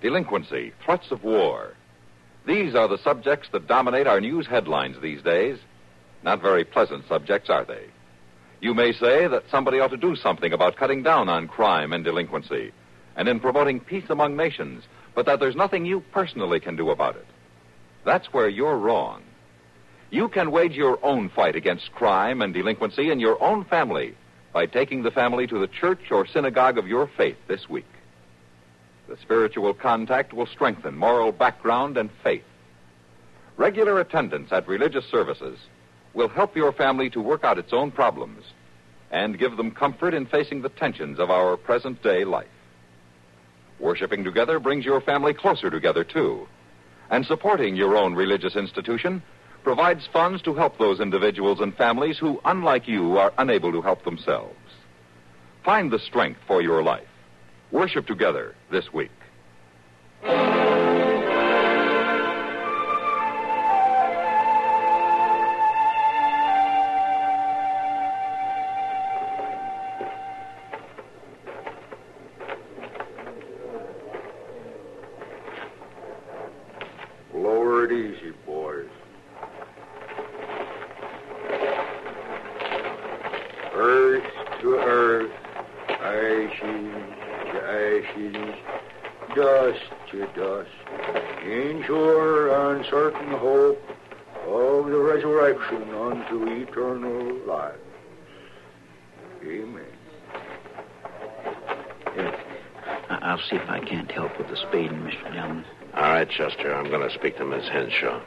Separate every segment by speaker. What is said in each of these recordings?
Speaker 1: Delinquency, threats of war. These are the subjects that dominate our news headlines these days. Not very pleasant subjects, are they? You may say that somebody ought to do something about cutting down on crime and delinquency and in promoting peace among nations, but that there's nothing you personally can do about it. That's where you're wrong. You can wage your own fight against crime and delinquency in your own family by taking the family to the church or synagogue of your faith this week. The spiritual contact will strengthen moral background and faith. Regular attendance at religious services will help your family to work out its own problems and give them comfort in facing the tensions of our present day life. Worshipping together brings your family closer together, too. And supporting your own religious institution provides funds to help those individuals and families who, unlike you, are unable to help themselves. Find the strength for your life. Worship together this week.
Speaker 2: Lower it easy, boys. Earth to earth, ashes to ashes, dust to dust, in sure uncertain hope of the resurrection unto eternal life. Amen.
Speaker 3: I- I'll see if I can't help with the speeding, Mr. Dillon.
Speaker 4: All right, Chester, I'm going to speak to Miss Henshaw.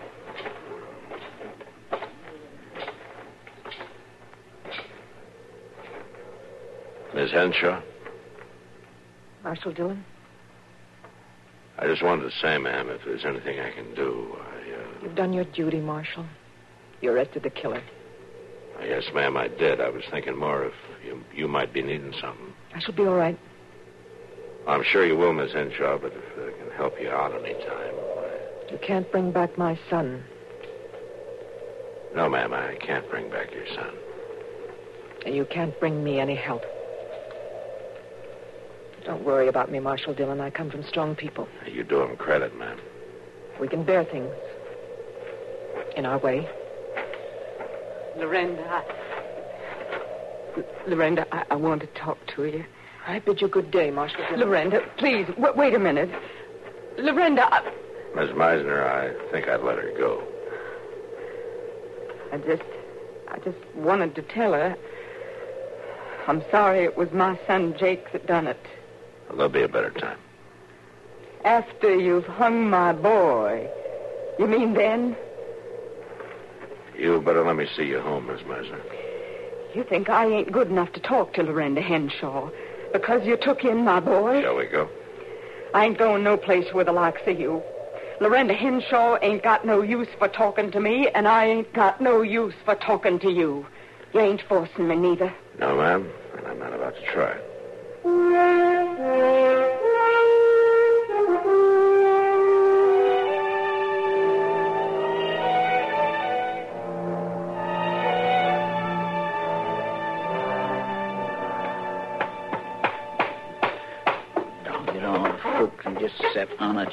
Speaker 4: Miss Henshaw,
Speaker 5: Marshal Dillon,
Speaker 4: I just wanted to say, ma'am, if there's anything I can do, I,
Speaker 5: you've done your duty, Marshal. You arrested the killer.
Speaker 4: Yes, ma'am, I did. I was thinking more if you, you might be needing something.
Speaker 5: I shall be all right.
Speaker 4: I'm sure you will, Miss Henshaw, but if I can help you out any time. I...
Speaker 5: You can't bring back my son.
Speaker 4: No, ma'am, I can't bring back your son.
Speaker 5: And you can't bring me any help. Don't worry about me, Marshal Dillon. I come from strong people.
Speaker 4: You do him credit, ma'am.
Speaker 5: We can bear things. In our way. Lorenda, I... Lorenda, I, I want to talk to you. I bid you good day, Marshal Dillon. Lorenda, please, w- wait a minute. Lorenda, I...
Speaker 4: Miss Meisner, I think I'd let her go.
Speaker 5: I just... I just wanted to tell her. I'm sorry it was my son Jake that done it.
Speaker 4: Well, there'll be a better time.
Speaker 5: After you've hung my boy. You mean then?
Speaker 4: You better let me see you home, Miss Mercer.
Speaker 5: You think I ain't good enough to talk to Lorenda Henshaw because you took in my boy?
Speaker 4: Shall we go?
Speaker 5: I ain't going no place with the likes of you. Lorenda Henshaw ain't got no use for talking to me, and I ain't got no use for talking to you. You ain't forcing me neither.
Speaker 4: No, ma'am, and I'm not about to try.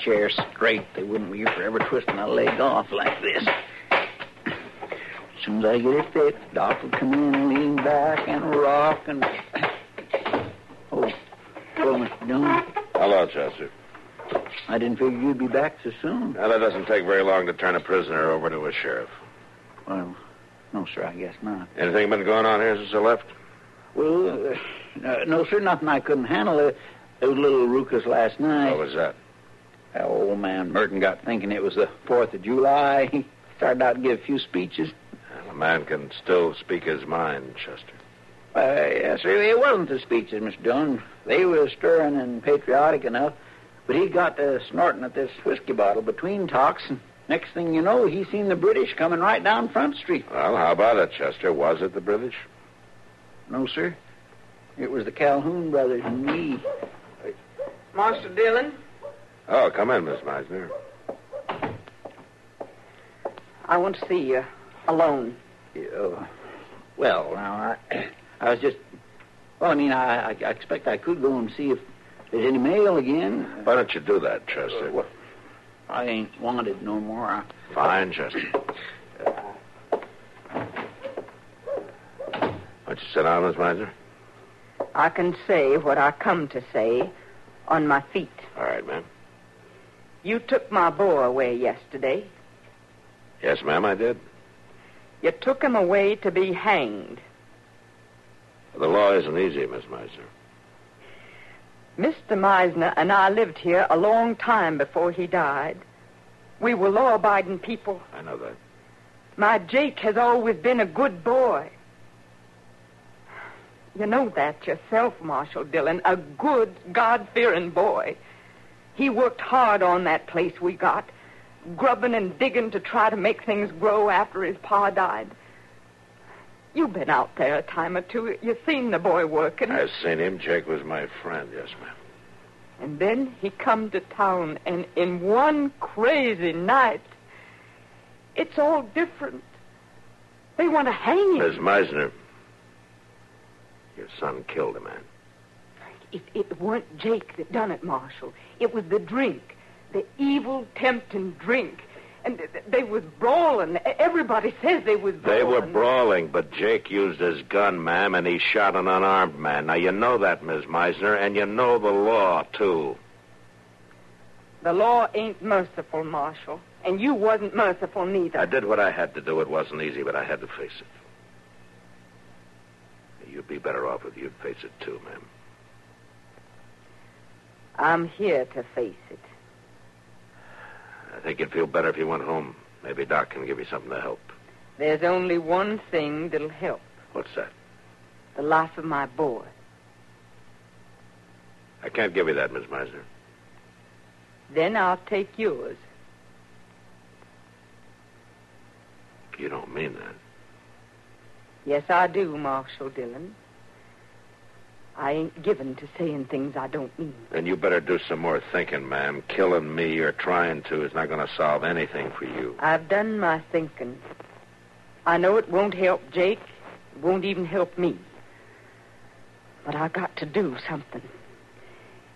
Speaker 3: Chair straight. They wouldn't be forever twisting a leg off like this. As soon as I get it fixed, Doc will come in and lean back and rock and. Oh, hello, Mr. Dillon.
Speaker 4: Hello, Chester.
Speaker 3: I didn't figure you'd be back so soon.
Speaker 4: Now, that doesn't take very long to turn a prisoner over to a sheriff.
Speaker 3: Well, no, sir, I guess not.
Speaker 4: Anything been going on here since I left?
Speaker 3: Well, uh, no, sir, nothing I couldn't handle. Uh, there was a little ruckus last night.
Speaker 4: What was that?
Speaker 3: That old man Merton got thinking it was the 4th of July. He started out to give a few speeches.
Speaker 4: A man can still speak his mind, Chester.
Speaker 3: Uh, yes, sir, it wasn't the speeches, Mr. Dillon. They were stirring and patriotic enough. But he got to snorting at this whiskey bottle between talks, and next thing you know, he seen the British coming right down Front Street.
Speaker 4: Well, how about it, Chester? Was it the British?
Speaker 3: No, sir. It was the Calhoun brothers and me.
Speaker 5: Master Dillon,
Speaker 4: Oh, come in, Miss Meisner.
Speaker 5: I want to see you alone.
Speaker 3: Uh, well, now, I, I was just. Well, I mean, I, I, I expect I could go and see if there's any mail again.
Speaker 4: Why don't you do that, Chester?
Speaker 3: Well, I ain't wanted no more. I,
Speaker 4: Fine, Chester. Why don't you sit down, Miss Meisner?
Speaker 5: I can say what I come to say on my feet.
Speaker 4: All right, ma'am.
Speaker 5: You took my boy away yesterday.
Speaker 4: Yes, ma'am, I did.
Speaker 5: You took him away to be hanged.
Speaker 4: The law isn't easy, Miss Meisner.
Speaker 5: Mr. Meisner and I lived here a long time before he died. We were law abiding people.
Speaker 4: I know that.
Speaker 5: My Jake has always been a good boy. You know that yourself, Marshal Dillon. A good, God fearing boy. He worked hard on that place we got, grubbing and digging to try to make things grow after his pa died. You've been out there a time or two. You've seen the boy working.
Speaker 4: I've seen him. Jake was my friend, yes, ma'am.
Speaker 5: And then he come to town, and in one crazy night, it's all different. They want to hang him.
Speaker 4: Miss Meisner, your son killed a man.
Speaker 5: It, it weren't Jake that done it, Marshal. It was the drink, the evil, tempting drink. And th- th- they was brawling. Everybody says they was brawling.
Speaker 4: They were brawling, but Jake used his gun, ma'am, and he shot an unarmed man. Now, you know that, Miss Meisner, and you know the law, too.
Speaker 5: The law ain't merciful, Marshal. And you wasn't merciful neither.
Speaker 4: I did what I had to do. It wasn't easy, but I had to face it. You'd be better off if you'd face it, too, ma'am.
Speaker 5: I'm here to face it.
Speaker 4: I think you'd feel better if you went home. Maybe Doc can give you something to help.
Speaker 5: There's only one thing that'll help.
Speaker 4: What's that?
Speaker 5: The life of my boy.
Speaker 4: I can't give you that, Miss Meisner.
Speaker 5: Then I'll take yours.
Speaker 4: You don't mean that.
Speaker 5: Yes, I do, Marshal Dillon. I ain't given to saying things I don't mean.
Speaker 4: Then you better do some more thinking, ma'am. Killing me or trying to is not going to solve anything for you.
Speaker 5: I've done my thinking. I know it won't help Jake. It won't even help me. But I got to do something.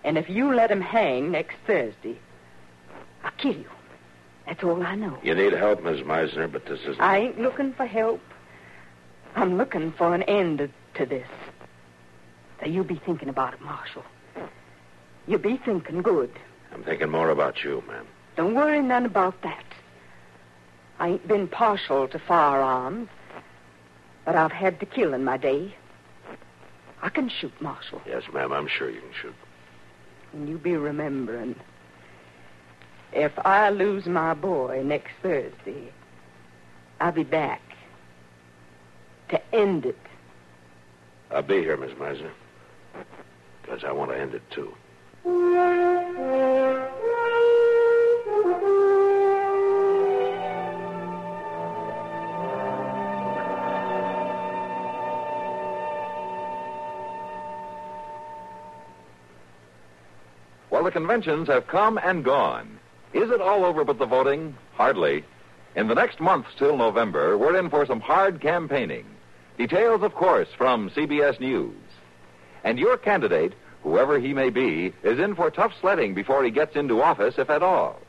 Speaker 5: And if you let him hang next Thursday, I'll kill you. That's all I know.
Speaker 4: You need help, Miss Meisner, but this isn't.
Speaker 5: I ain't looking for help. I'm looking for an end to this. So you be thinking about it, Marshal. You be thinking good.
Speaker 4: I'm thinking more about you, ma'am.
Speaker 5: Don't worry none about that. I ain't been partial to firearms, but I've had to kill in my day. I can shoot, Marshal.
Speaker 4: Yes, ma'am, I'm sure you can shoot.
Speaker 5: And you be remembering. If I lose my boy next Thursday, I'll be back to end it.
Speaker 4: I'll be here, Miss Meisner. Because I want to end it, too.
Speaker 1: Well, the conventions have come and gone. Is it all over but the voting? Hardly. In the next month till November, we're in for some hard campaigning. Details, of course, from CBS News. And your candidate, whoever he may be, is in for tough sledding before he gets into office, if at all.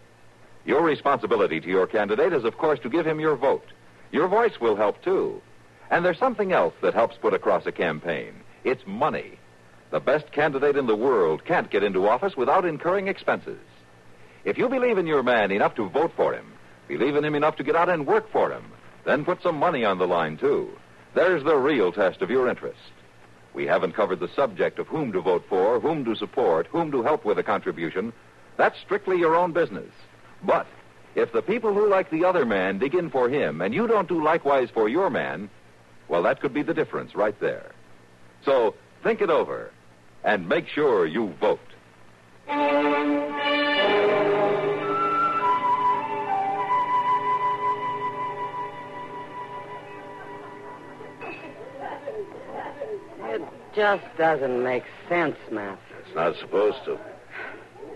Speaker 1: Your responsibility to your candidate is, of course, to give him your vote. Your voice will help, too. And there's something else that helps put across a campaign it's money. The best candidate in the world can't get into office without incurring expenses. If you believe in your man enough to vote for him, believe in him enough to get out and work for him, then put some money on the line, too. There's the real test of your interest. We haven't covered the subject of whom to vote for, whom to support, whom to help with a contribution. That's strictly your own business. But if the people who like the other man dig in for him and you don't do likewise for your man, well, that could be the difference right there. So think it over and make sure you vote.
Speaker 6: Just doesn't make sense, Matt.
Speaker 4: It's not supposed to.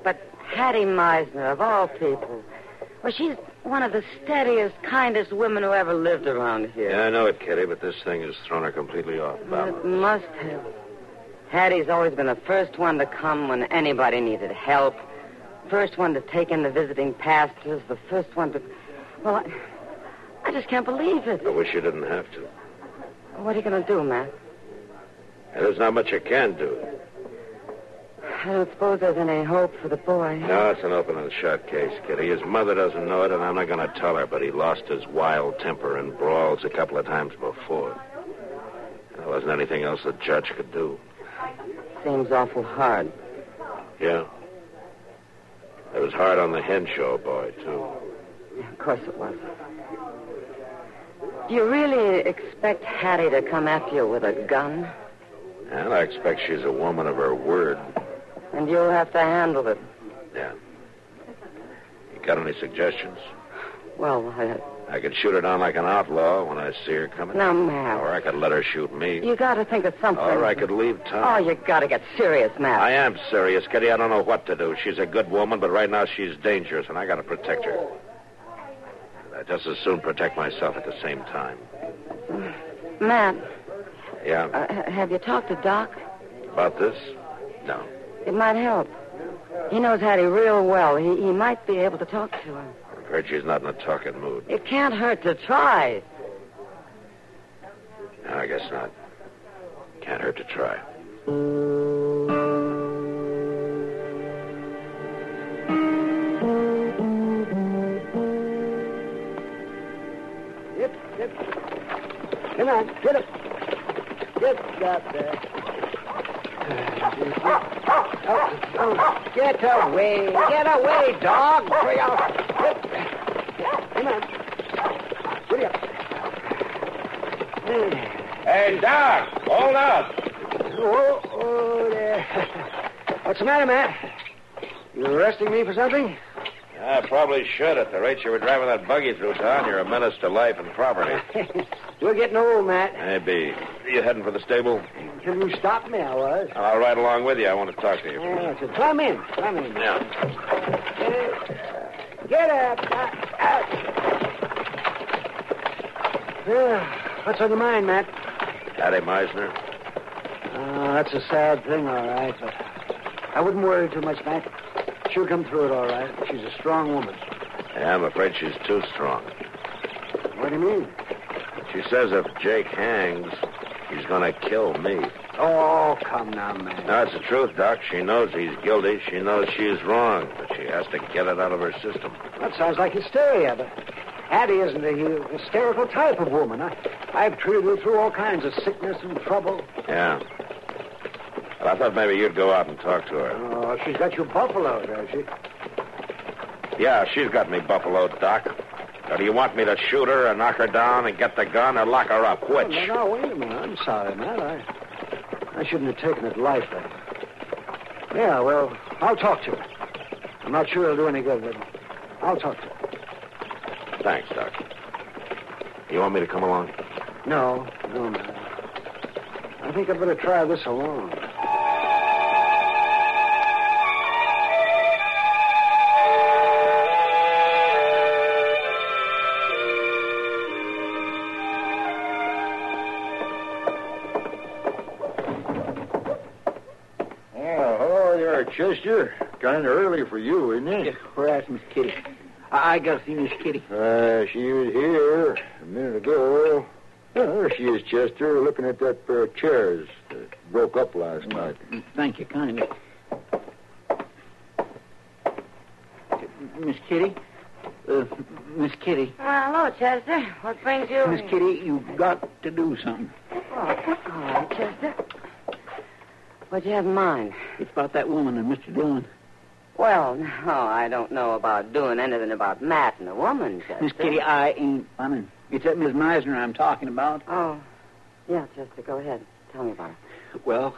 Speaker 6: But Hattie Meisner, of all people, well, she's one of the steadiest, kindest women who ever lived around here.
Speaker 4: Yeah, I know it, Kitty, but this thing has thrown her completely off balance.
Speaker 6: It must have. Hattie's always been the first one to come when anybody needed help. First one to take in the visiting pastors. The first one to. Well, I, I just can't believe it.
Speaker 4: I wish you didn't have to.
Speaker 6: What are you going to do, Matt?
Speaker 4: There's not much you can do.
Speaker 6: I don't suppose there's any hope for the boy.
Speaker 4: No, it's an open and shut case, Kitty. His mother doesn't know it, and I'm not going to tell her, but he lost his wild temper in brawls a couple of times before. There wasn't anything else the judge could do.
Speaker 6: Seems awful hard.
Speaker 4: Yeah. It was hard on the Henshaw boy, too.
Speaker 6: Of course it was. Do you really expect Hattie to come after you with a gun?
Speaker 4: And I expect she's a woman of her word.
Speaker 6: And you'll have to handle it.
Speaker 4: Yeah. You got any suggestions?
Speaker 6: Well, I,
Speaker 4: I could shoot her down like an outlaw when I see her coming.
Speaker 6: now, Matt,
Speaker 4: Or I could let her shoot me.
Speaker 6: you got to think of something.
Speaker 4: Or I could leave town.
Speaker 6: Oh, you got to get serious, Matt.
Speaker 4: I am serious, Kitty. I don't know what to do. She's a good woman, but right now she's dangerous, and I got to protect her. I just as soon protect myself at the same time.
Speaker 6: Matt,
Speaker 4: Yeah.
Speaker 6: uh, have you talked to Doc?
Speaker 4: About this? No.
Speaker 6: It might help. He knows Hattie real well. He, he might be able to talk to her.
Speaker 4: I've heard she's not in a talking mood.
Speaker 6: It can't hurt to try.
Speaker 4: No, I guess not. Can't hurt to try.
Speaker 7: Yep, yep. Come on, get up. Get up there. Oh, oh, get away. Get away, dog. Hurry up. Come on. Hurry up.
Speaker 4: Hey, Doc, hold up.
Speaker 7: Oh, oh, there. What's the matter, Matt? You arresting me for something?
Speaker 4: I probably should. At the rate you were driving that buggy through town, you're a menace to life and property.
Speaker 7: You're getting old, Matt.
Speaker 4: Maybe. You heading for the stable?
Speaker 7: Till you stop me, I was.
Speaker 4: I'll ride along with you. I want to talk to you.
Speaker 7: Yeah, so climb in. Climb in.
Speaker 4: Yeah.
Speaker 7: Get up. Out. out. Yeah, what's on your mind, Matt?
Speaker 4: Hattie Meisner.
Speaker 7: Oh, that's a sad thing, all right, but I wouldn't worry too much, Matt. She'll come through it all right. She's a strong woman.
Speaker 4: Yeah, I'm afraid she's too strong.
Speaker 7: What do you mean?
Speaker 4: She says if Jake hangs, he's going to kill me.
Speaker 7: Oh, come now, man.
Speaker 4: No, it's the truth, Doc. She knows he's guilty. She knows she's wrong, but she has to get it out of her system.
Speaker 7: That sounds like hysteria, but Hattie isn't a hysterical type of woman. I, I've treated her through all kinds of sickness and trouble.
Speaker 4: Yeah. Well, I thought maybe you'd go out and talk to her.
Speaker 7: Oh, she's got you buffaloed, has she?
Speaker 4: Yeah, she's got me buffaloed, Doc. Now, do you want me to shoot her and knock her down and get the gun or lock her up? Which?
Speaker 7: Oh, no, no, wait a minute. I'm sorry, Matt. I, I shouldn't have taken it lightly. Yeah, well, I'll talk to her. I'm not sure it'll do any good, but I'll talk to her.
Speaker 4: Thanks, Doc. You want me to come along?
Speaker 7: No, no, man. I think I'd better try this alone.
Speaker 2: Kind of early for you, isn't it?
Speaker 3: Where's Miss Kitty? I, I gotta see Miss Kitty.
Speaker 2: Uh, she was here a minute ago. Oh, there she is, Chester, looking at that pair of chairs that broke up last mm, night.
Speaker 3: Mm, thank you kindly. Miss Kitty? Uh, Miss Kitty.
Speaker 6: Well, hello, Chester. What brings you?
Speaker 3: Miss Kitty, you've got to do something.
Speaker 6: Oh, all right, Chester. What do you have in mind?
Speaker 3: It's about that woman and Mr. Dillon.
Speaker 6: Well, no, I don't know about doing anything about Matt and a woman, Chester.
Speaker 3: Miss Kitty, I ain't funning. It's that Miss Meisner I'm talking about.
Speaker 6: Oh, yeah, Chester, go ahead. Tell me about it.
Speaker 3: Well,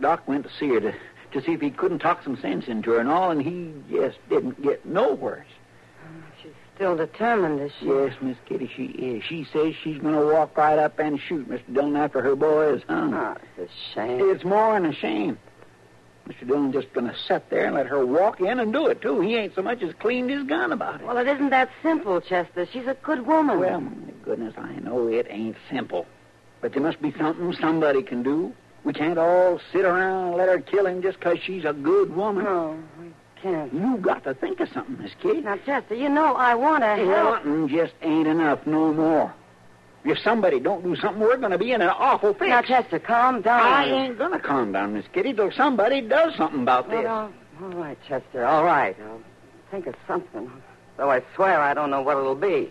Speaker 3: Doc went to see her to, to see if he couldn't talk some sense into her and all, and he just didn't get no nowhere.
Speaker 6: She's still determined, is she?
Speaker 3: Yes, Miss Kitty, she is. She says she's going to walk right up and shoot Mr. Dillon after her boy is hung.
Speaker 6: Oh, ah, it's a shame.
Speaker 3: It's more than a shame. Mr. Dillon just going to sit there and let her walk in and do it, too. He ain't so much as cleaned his gun about it.
Speaker 6: Well, it isn't that simple, Chester. She's a good woman.
Speaker 3: Well, my goodness, I know it ain't simple. But there must be something somebody can do. We can't all sit around and let her kill him just 'cause she's a good woman.
Speaker 6: No, we can't.
Speaker 3: You got to think of something, Miss Kitty.
Speaker 6: Now, Chester, you know I want to help.
Speaker 3: Wanting just ain't enough no more. If somebody don't do something, we're going to be in an awful fix.
Speaker 6: Now, Chester, calm down.
Speaker 3: I ain't going to calm down, Miss Kitty, till somebody does something about
Speaker 6: Well,
Speaker 3: this.
Speaker 6: all, all right, Chester. All right. I'll think of something. Though I swear I don't know what it'll be.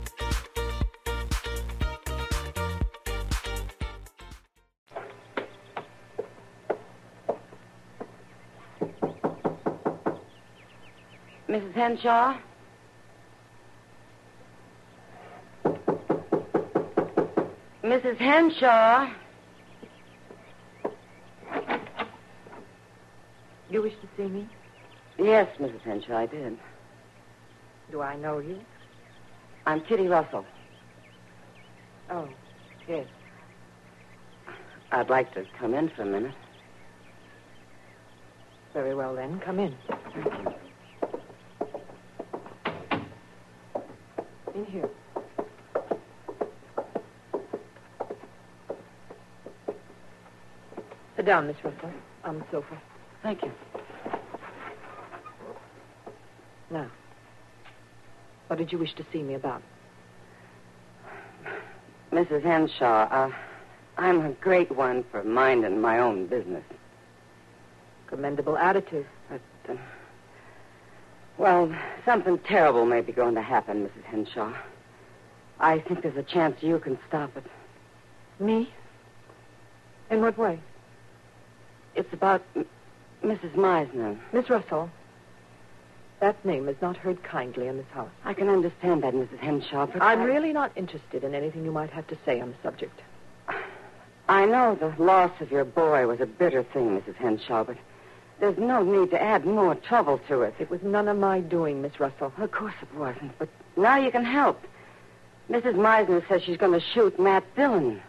Speaker 6: Henshaw? Mrs. Henshaw?
Speaker 5: You wish to see me?
Speaker 6: Yes, Mrs. Henshaw, I did.
Speaker 5: Do I know you?
Speaker 6: I'm Kitty Russell.
Speaker 5: Oh, yes.
Speaker 6: I'd like to come in for a minute.
Speaker 5: Very well, then. Come in.
Speaker 6: Thank you.
Speaker 5: In here. Sit down, Miss Russell, on the sofa.
Speaker 6: Thank you.
Speaker 5: Now, what did you wish to see me about?
Speaker 6: Mrs. Henshaw, uh, I'm a great one for minding my own business.
Speaker 5: Commendable attitude.
Speaker 6: But, uh, well, something terrible may be going to happen, Mrs. Henshaw. I think there's a chance you can stop it.
Speaker 5: Me? In what way?
Speaker 6: It's about M- Mrs. Meisner.
Speaker 5: Miss Russell, that name is not heard kindly in this house.
Speaker 6: I can understand that, Mrs. Henshaw, but
Speaker 5: I'm
Speaker 6: I-
Speaker 5: really not interested in anything you might have to say on the subject.
Speaker 6: I know the loss of your boy was a bitter thing, Mrs. Henshaw, but there's no need to add more trouble to it.
Speaker 5: It was none of my doing, Miss Russell.
Speaker 6: Of course it wasn't, but now you can help. Mrs. Meisner says she's going to shoot Matt Dillon.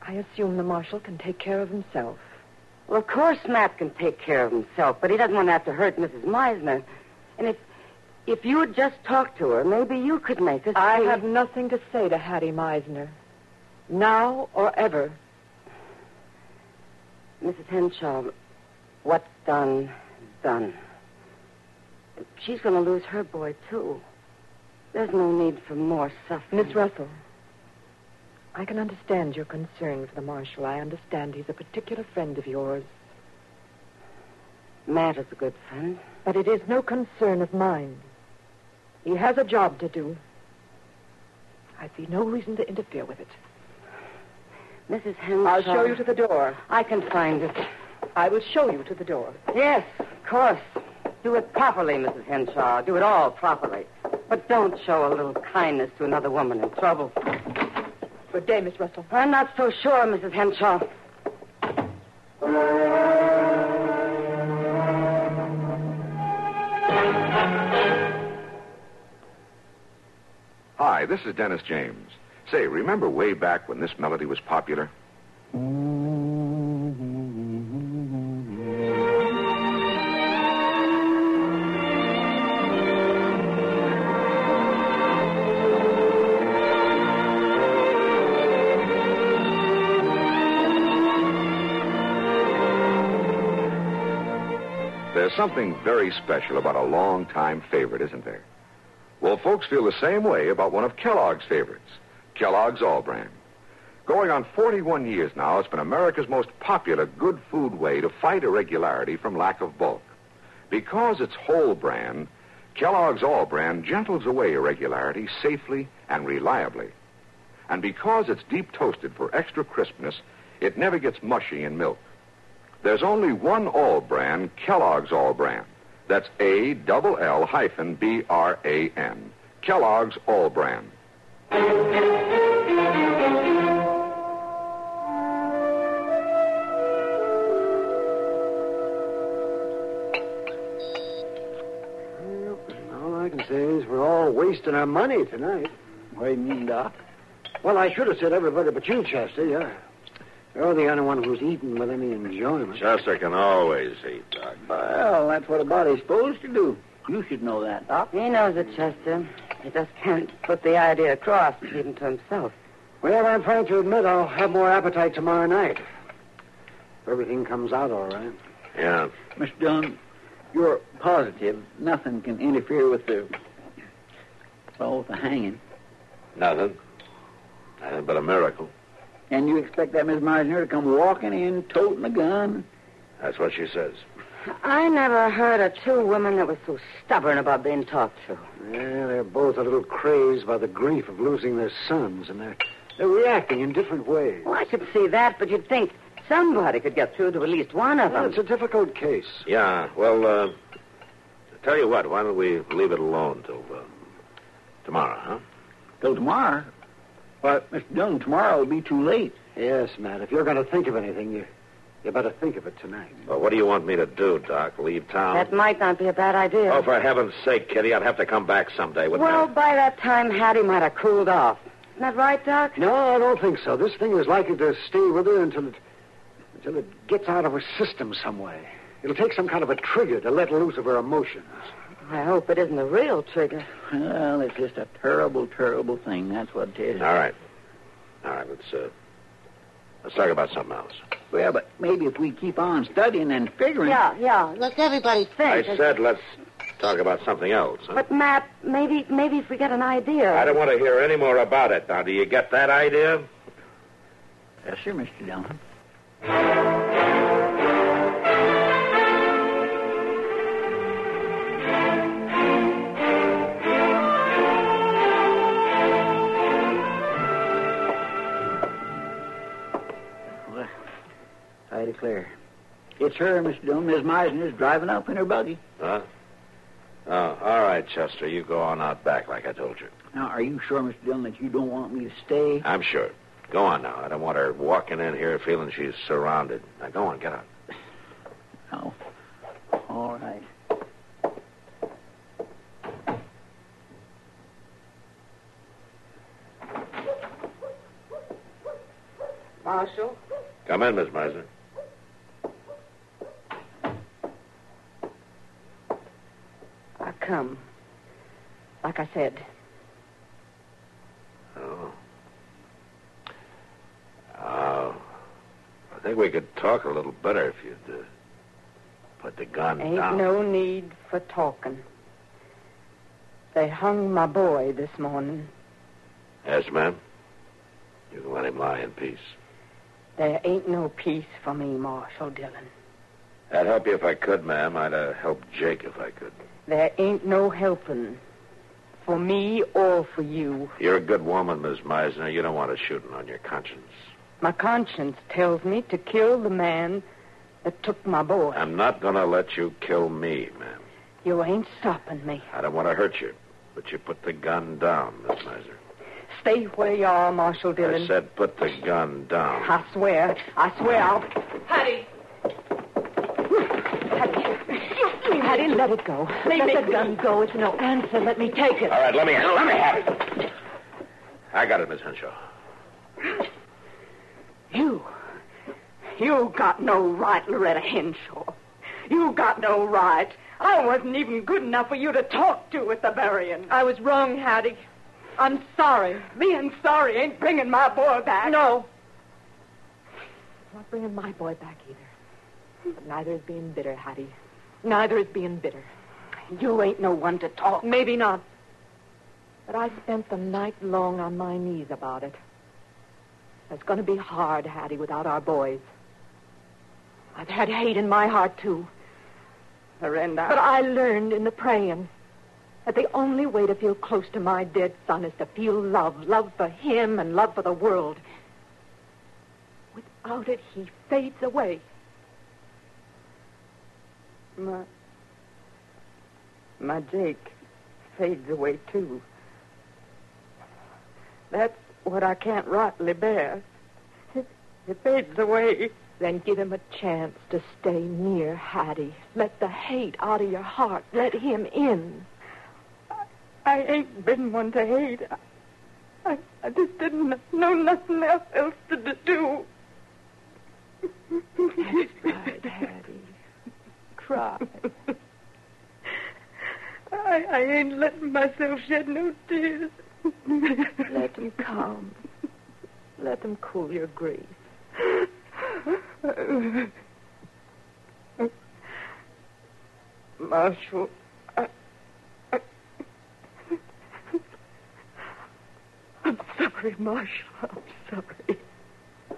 Speaker 5: I assume the marshal can take care of himself.
Speaker 6: Well, of course Matt can take care of himself, but he doesn't want to have to hurt Mrs. Meisner. And if if you would just talk to her, maybe you could make us.
Speaker 5: I have nothing to say to Hattie Meisner. Now or ever.
Speaker 6: Mrs. Henshaw, what's done is done. She's going to lose her boy, too. There's no need for more suffering.
Speaker 8: Miss Russell, I can understand your concern for the marshal. I understand he's a particular friend of yours.
Speaker 6: Matt is a good friend.
Speaker 8: But it is no concern of mine. He has a job to do. I see no reason to interfere with it.
Speaker 6: Mrs. Henshaw.
Speaker 8: I'll show you to the door.
Speaker 6: I can find it.
Speaker 8: I will show you to the door.
Speaker 6: Yes, of course. Do it properly, Mrs. Henshaw. Do it all properly. But don't show a little kindness to another woman in trouble.
Speaker 8: Good day, Miss Russell.
Speaker 6: I'm not so sure, Mrs. Henshaw.
Speaker 1: Hi, this is Dennis James. Say, remember way back when this melody was popular? There's something very special about a long-time favorite, isn't there? Well, folks feel the same way about one of Kellogg's favorites, Kellogg's All-Bran. Going on 41 years now, it's been America's most popular good food way to fight irregularity from lack of bulk. Because it's whole bran, Kellogg's All-Bran gentles away irregularity safely and reliably. And because it's deep toasted for extra crispness, it never gets mushy in milk. There's only one All-Bran, Kellogg's All-Bran. That's A double L hyphen B R A N. Kellogg's All-Bran.
Speaker 7: All I can say is we're all wasting our money tonight.
Speaker 3: What do you mean, Doc?
Speaker 7: Well, I should have said everybody but you, Chester. You're, you're the only one who's eaten with any enjoyment.
Speaker 4: Chester can always eat, Doc.
Speaker 3: Well, that's what a body's supposed to do. You should know that, Doc.
Speaker 6: He knows it, Chester. He just can't put the idea across, even to himself.
Speaker 7: Well, I'm frank to admit I'll have more appetite tomorrow night. If everything comes out all right.
Speaker 4: Yeah.
Speaker 3: Mr. Dillon, you're positive nothing can interfere with the, well, with the hanging.
Speaker 4: Nothing. Nothing but a miracle.
Speaker 3: And you expect that Miss Meisner to come walking in, toting a gun?
Speaker 4: That's what she says.
Speaker 6: I never heard of two women that were so stubborn about being talked to.
Speaker 7: Yeah, they're both a little crazed by the grief of losing their sons, and they're, they're reacting in different ways.
Speaker 6: Well, I could see that, but you'd think somebody could get through to at least one of
Speaker 7: Well,
Speaker 6: them.
Speaker 7: it's a difficult case.
Speaker 4: Yeah, well, uh, tell you what, why don't we leave it alone till uh, tomorrow, huh?
Speaker 3: Till tomorrow. But, Mr. Dillon, tomorrow will be too late.
Speaker 7: Yes, Matt. If you're going to think of anything, you, you better think of it tonight.
Speaker 4: Well, what do you want me to do, Doc? Leave town?
Speaker 6: That might not be a bad idea.
Speaker 4: Oh, for heaven's sake, Kitty, I'd have to come back someday, wouldn't
Speaker 6: well,
Speaker 4: I?
Speaker 6: by that time, Hattie might have cooled off. Isn't that right, Doc?
Speaker 7: No, I don't think so. This thing is likely to stay with her until it, until it gets out of her system some way. It'll take some kind of a trigger to let loose of her emotions.
Speaker 6: I hope it isn't a real trigger.
Speaker 3: Well, it's just a terrible, terrible thing. That's what it is.
Speaker 4: All right. All right, let's, uh, let's talk about something else.
Speaker 3: Well, but maybe if we keep on studying and figuring.
Speaker 6: Yeah, yeah. Let's everybody
Speaker 4: I
Speaker 6: think.
Speaker 4: said let's talk about something else, huh?
Speaker 6: But Matt, maybe maybe if we get an idea.
Speaker 4: I don't want to hear any more about it. Now, do you get that idea?
Speaker 3: Yes, sir, Mr. Dillon. I declare. It's her, Mr. Dillon. Miss Meisner is driving up in her buggy.
Speaker 4: Huh? Oh, all right, Chester. You go on out back like I told you.
Speaker 3: Now, are you sure, Mr. Dillon, that you don't want me to stay?
Speaker 4: I'm sure. Go on now. I don't want her walking in here feeling she's surrounded. Now, go on, get out.
Speaker 3: No. All right.
Speaker 8: Marshal?
Speaker 4: Come in, Miss Meisner.
Speaker 8: Come. Like I said.
Speaker 4: Oh. Oh. I think we could talk a little better if you'd uh, put the gun
Speaker 8: Ain't
Speaker 4: down.
Speaker 8: Ain't no need for talking.
Speaker 5: They hung my boy this morning.
Speaker 4: Yes, ma'am. You can let him lie in peace.
Speaker 5: There ain't no peace for me, Marshal Dillon.
Speaker 4: I'd help you if I could, ma'am. I'd uh, help Jake if I could.
Speaker 5: There ain't no helping. For me or for you.
Speaker 4: You're a good woman, Miss Meisner. You don't want a shooting on your conscience.
Speaker 5: My conscience tells me to kill the man that took my boy.
Speaker 4: I'm not going to let you kill me, ma'am.
Speaker 5: You ain't stopping me.
Speaker 4: I don't want to hurt you, but you put the gun down, Miss Meisner.
Speaker 5: Stay where you are, Marshal Dillon.
Speaker 4: I said put the gun down.
Speaker 5: I swear. I swear I'll.
Speaker 8: Hattie.
Speaker 5: Hattie. Hattie, let it go.
Speaker 8: Let
Speaker 5: let
Speaker 8: me-
Speaker 5: the gun go. It's no answer. Let me take it.
Speaker 4: All right, let me let me have it. I got it, Miss Henshaw.
Speaker 5: You. You got no right, Loretta Henshaw. You got no right. I wasn't even good enough for you to talk to at the burying.
Speaker 8: I was wrong, Hattie. I'm sorry.
Speaker 5: Being sorry ain't bringing my boy back.
Speaker 8: No. Not bringing my boy back either. But neither is being bitter, Hattie. Neither is being bitter.
Speaker 5: You ain't no one to talk.
Speaker 8: Maybe not. But I spent the night long on my knees about it. It's going to be hard, Hattie, without our boys. I've had hate in my heart, too.
Speaker 5: Miranda.
Speaker 8: But I learned in the praying that the only way to feel close to my dead son is to feel love. Love for him and love for the world. Without it, he fades away.
Speaker 5: My, my Jake fades away, too. That's what I can't rightly bear. It, it fades away.
Speaker 8: Then give him a chance to stay near Hattie. Let the hate out of your heart. Let him in.
Speaker 5: I ain't been one to hate. I, I, I just didn't know nothing else to do.
Speaker 8: That's right, Hattie. Cry.
Speaker 5: I, I ain't letting myself shed no tears.
Speaker 8: Let them come. Let them cool your grief.
Speaker 5: Marshal, I, I, I'm sorry, Marshal. I'm sorry.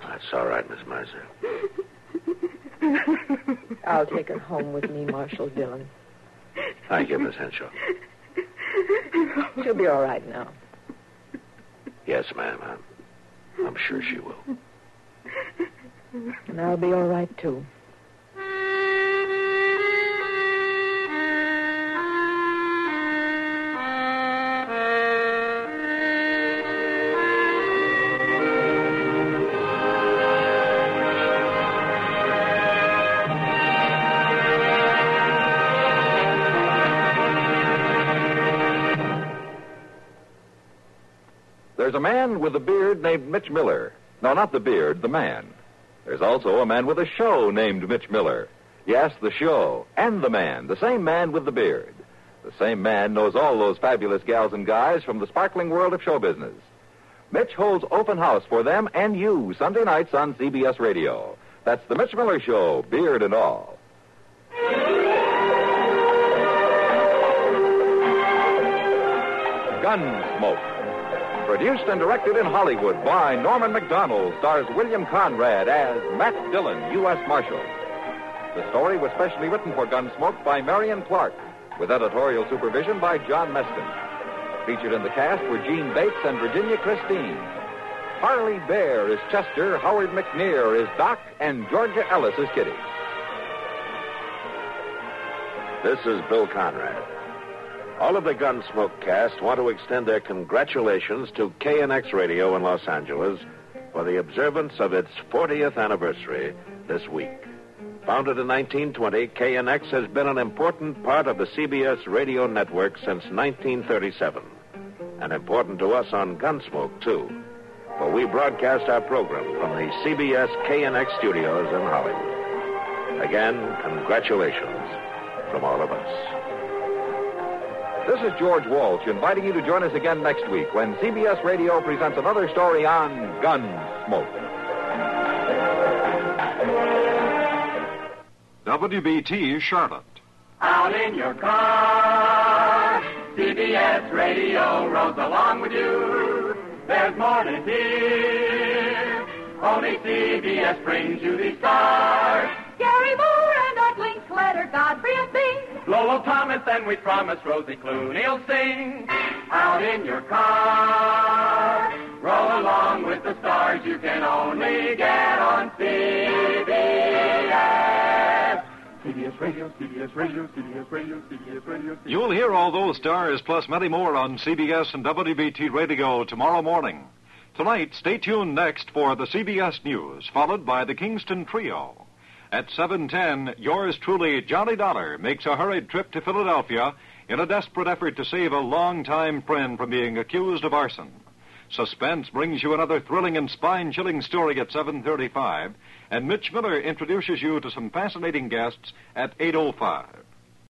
Speaker 4: That's all right, Miss Meisner.
Speaker 8: I'll take her home with me, Marshal Dillon.
Speaker 4: Thank you, Miss Henshaw.
Speaker 8: She'll be all right now.
Speaker 4: Yes, ma'am. I'm, I'm sure she will.
Speaker 8: And I'll be all right, too.
Speaker 1: A man with a beard named Mitch Miller. No, not the beard, the man. There's also a man with a show named Mitch Miller. Yes, the show and the man, the same man with the beard. The same man knows all those fabulous gals and guys from the sparkling world of show business. Mitch holds open house for them and you Sunday nights on CBS Radio. That's the Mitch Miller Show, beard and all. Gunsmoke. Produced and directed in Hollywood by Norman Macdonnell, stars William Conrad as Matt Dillon, U.S. Marshal. The story was specially written for Gunsmoke by Marian Clark, with editorial supervision by John Meston. Featured in the cast were Jeanne Bates and Virginia Christine. Parley Baer is Chester, Howard McNear is Doc, and Georgia Ellis is Kitty.
Speaker 4: This is Bill Conrad. All of the Gunsmoke cast want to extend their congratulations to KNX Radio in Los Angeles for the observance of its 40th anniversary this week. Founded in 1920, KNX has been an important part of the CBS radio network since 1937. And important to us on Gunsmoke, too. For we broadcast our program from the CBS KNX studios in Hollywood. Again, congratulations from all of us.
Speaker 1: This is George Walsh inviting you to join us again next week when CBS Radio presents another story on Gunsmoke.
Speaker 9: WBT Charlotte.
Speaker 10: Out in your car,
Speaker 9: CBS Radio rolls along with you. There's more to hear. Only CBS brings you these stars.
Speaker 10: Garry Moore and Art Linkletter, Godfrey and Bing.
Speaker 9: Lowell Thomas and we promise Rosie Clooney'll sing. Out in your car. Roll along with the stars you can only get on CBS. CBS Radio, CBS Radio, CBS Radio, CBS Radio. CBS
Speaker 11: You'll hear all those stars plus many more on CBS and WBT Radio tomorrow morning. Tonight, stay tuned next for the CBS News, followed by the Kingston Trio. At 7:10, yours truly, Johnny Dollar, makes a hurried trip to Philadelphia in a desperate effort to save a longtime friend from being accused of arson. Suspense brings you another thrilling and spine-chilling story at 7:35, and Mitch Miller introduces you to some fascinating guests at 8:05.